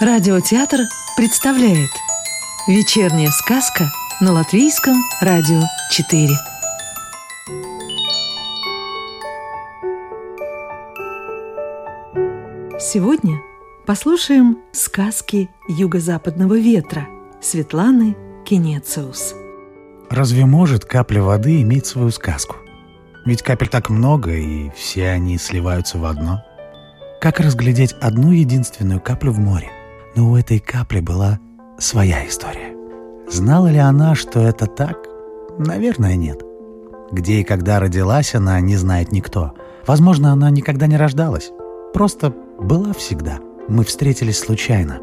Радиотеатр представляет Вечерняя сказка на Латвийском радио 4 Сегодня послушаем сказки Юго-Западного ветра Светланы Кенециус Разве может капля воды иметь свою сказку? Ведь капель так много, и все они сливаются в одно. Как разглядеть одну единственную каплю в море? Но у этой капли была своя история. Знала ли она, что это так? Наверное, нет. Где и когда родилась она, не знает никто. Возможно, она никогда не рождалась. Просто была всегда. Мы встретились случайно.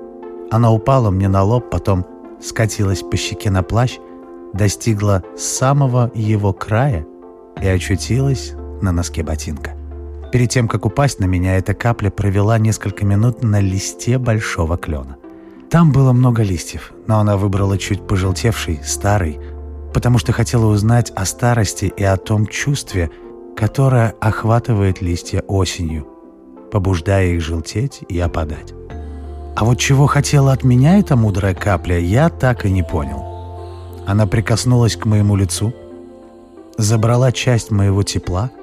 Она упала мне на лоб, потом скатилась по щеке на плащ, достигла самого его края и очутилась на носке ботинка. Перед тем, как упасть на меня, эта капля провела несколько минут на листе большого клена. Там было много листьев, но она выбрала чуть пожелтевший, старый, потому что хотела узнать о старости и о том чувстве, которое охватывает листья осенью, побуждая их желтеть и опадать. А вот чего хотела от меня эта мудрая капля, я так и не понял. Она прикоснулась к моему лицу, забрала часть моего тепла —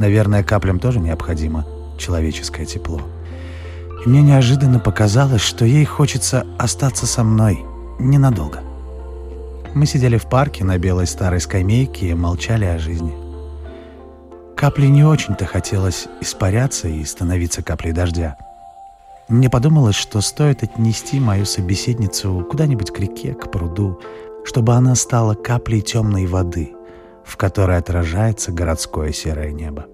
Наверное, каплям тоже необходимо человеческое тепло. И мне неожиданно показалось, что ей хочется остаться со мной ненадолго. Мы сидели в парке на белой старой скамейке и молчали о жизни. Капле не очень-то хотелось испаряться и становиться каплей дождя. Мне подумалось, что стоит отнести мою собеседницу куда-нибудь к реке, к пруду, чтобы она стала каплей темной воды — в которой отражается городское серое небо.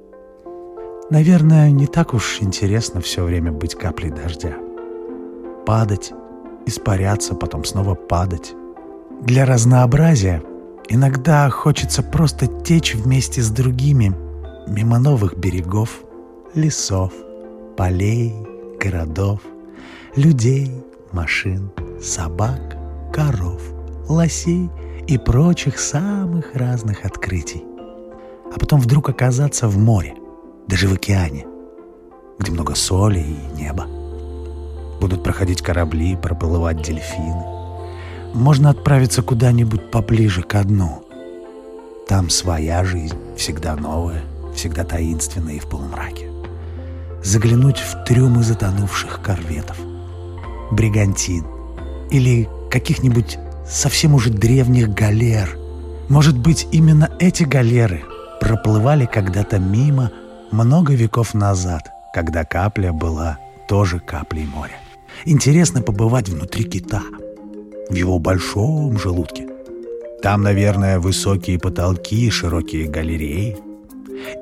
Наверное, не так уж интересно все время быть каплей дождя. Падать, испаряться, потом снова падать. Для разнообразия иногда хочется просто течь вместе с другими мимо новых берегов, лесов, полей, городов, людей, машин, собак, коров, лосей — и прочих самых разных открытий. А потом вдруг оказаться в море, даже в океане, где много соли и неба. Будут проходить корабли, проплывать дельфины. Можно отправиться куда-нибудь поближе к дну. Там своя жизнь, всегда новая, всегда таинственная и в полумраке. Заглянуть в трюмы затонувших корветов, бригантин или каких-нибудь совсем уже древних галер. Может быть, именно эти галеры проплывали когда-то мимо много веков назад, когда капля была тоже каплей моря. Интересно побывать внутри кита, в его большом желудке. Там, наверное, высокие потолки и широкие галереи.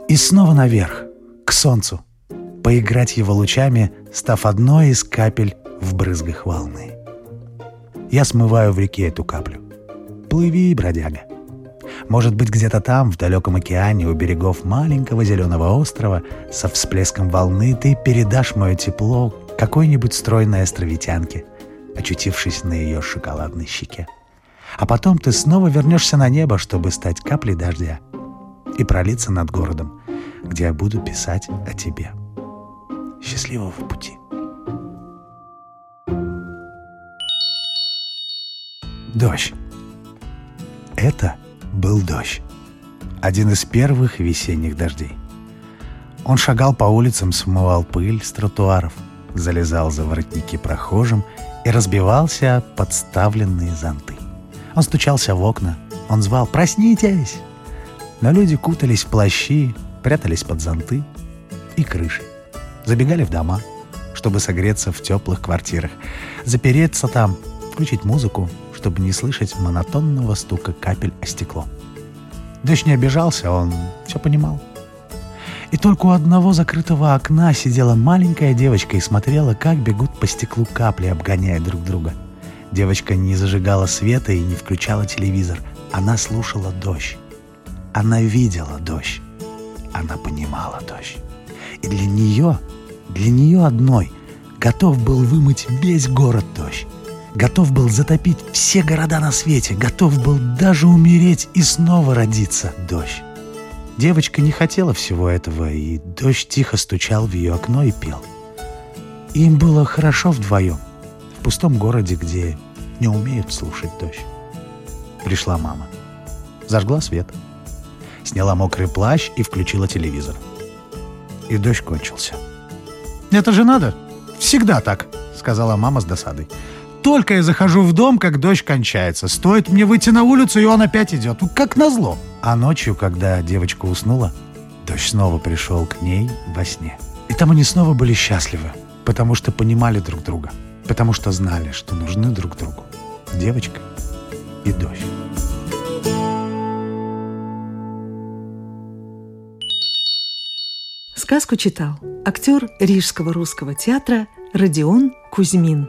И снова наверх, к солнцу, поиграть его лучами, став одной из капель в брызгах волны. Я смываю в реке эту каплю. Плыви, бродяга. Может быть, где-то там, в далеком океане, у берегов маленького зеленого острова, со всплеском волны ты передашь мое тепло какой-нибудь стройной островитянке, очутившись на ее шоколадной щеке. А потом ты снова вернешься на небо, чтобы стать каплей дождя и пролиться над городом, где я буду писать о тебе. Счастливого пути! Дождь. Это был дождь. Один из первых весенних дождей. Он шагал по улицам, смывал пыль с тротуаров, залезал за воротники прохожим и разбивался подставленные зонты. Он стучался в окна, он звал «Проснитесь!» Но люди кутались в плащи, прятались под зонты и крыши, забегали в дома, чтобы согреться в теплых квартирах, запереться там, включить музыку, чтобы не слышать монотонного стука капель о стекло. Дождь не обижался, он все понимал. И только у одного закрытого окна сидела маленькая девочка и смотрела, как бегут по стеклу капли, обгоняя друг друга. Девочка не зажигала света и не включала телевизор. Она слушала дождь. Она видела дождь. Она понимала дождь. И для нее, для нее одной, готов был вымыть весь город дождь готов был затопить все города на свете, готов был даже умереть и снова родиться дождь. Девочка не хотела всего этого, и дождь тихо стучал в ее окно и пел. Им было хорошо вдвоем. пустом городе, где не умеют слушать дождь. Пришла мама. Зажгла свет. Сняла мокрый плащ и включила телевизор. И дождь кончился. «Это же надо! Всегда так!» — сказала мама с досадой. «Только я захожу в дом, как дождь кончается. Стоит мне выйти на улицу, и он опять идет. Как назло!» А ночью, когда девочка уснула, дождь снова пришел к ней во сне. И там они снова были счастливы, потому что понимали друг друга, потому что знали, что нужны друг другу. Девочка и дождь. Сказку читал актер Рижского русского театра Родион Кузьмин.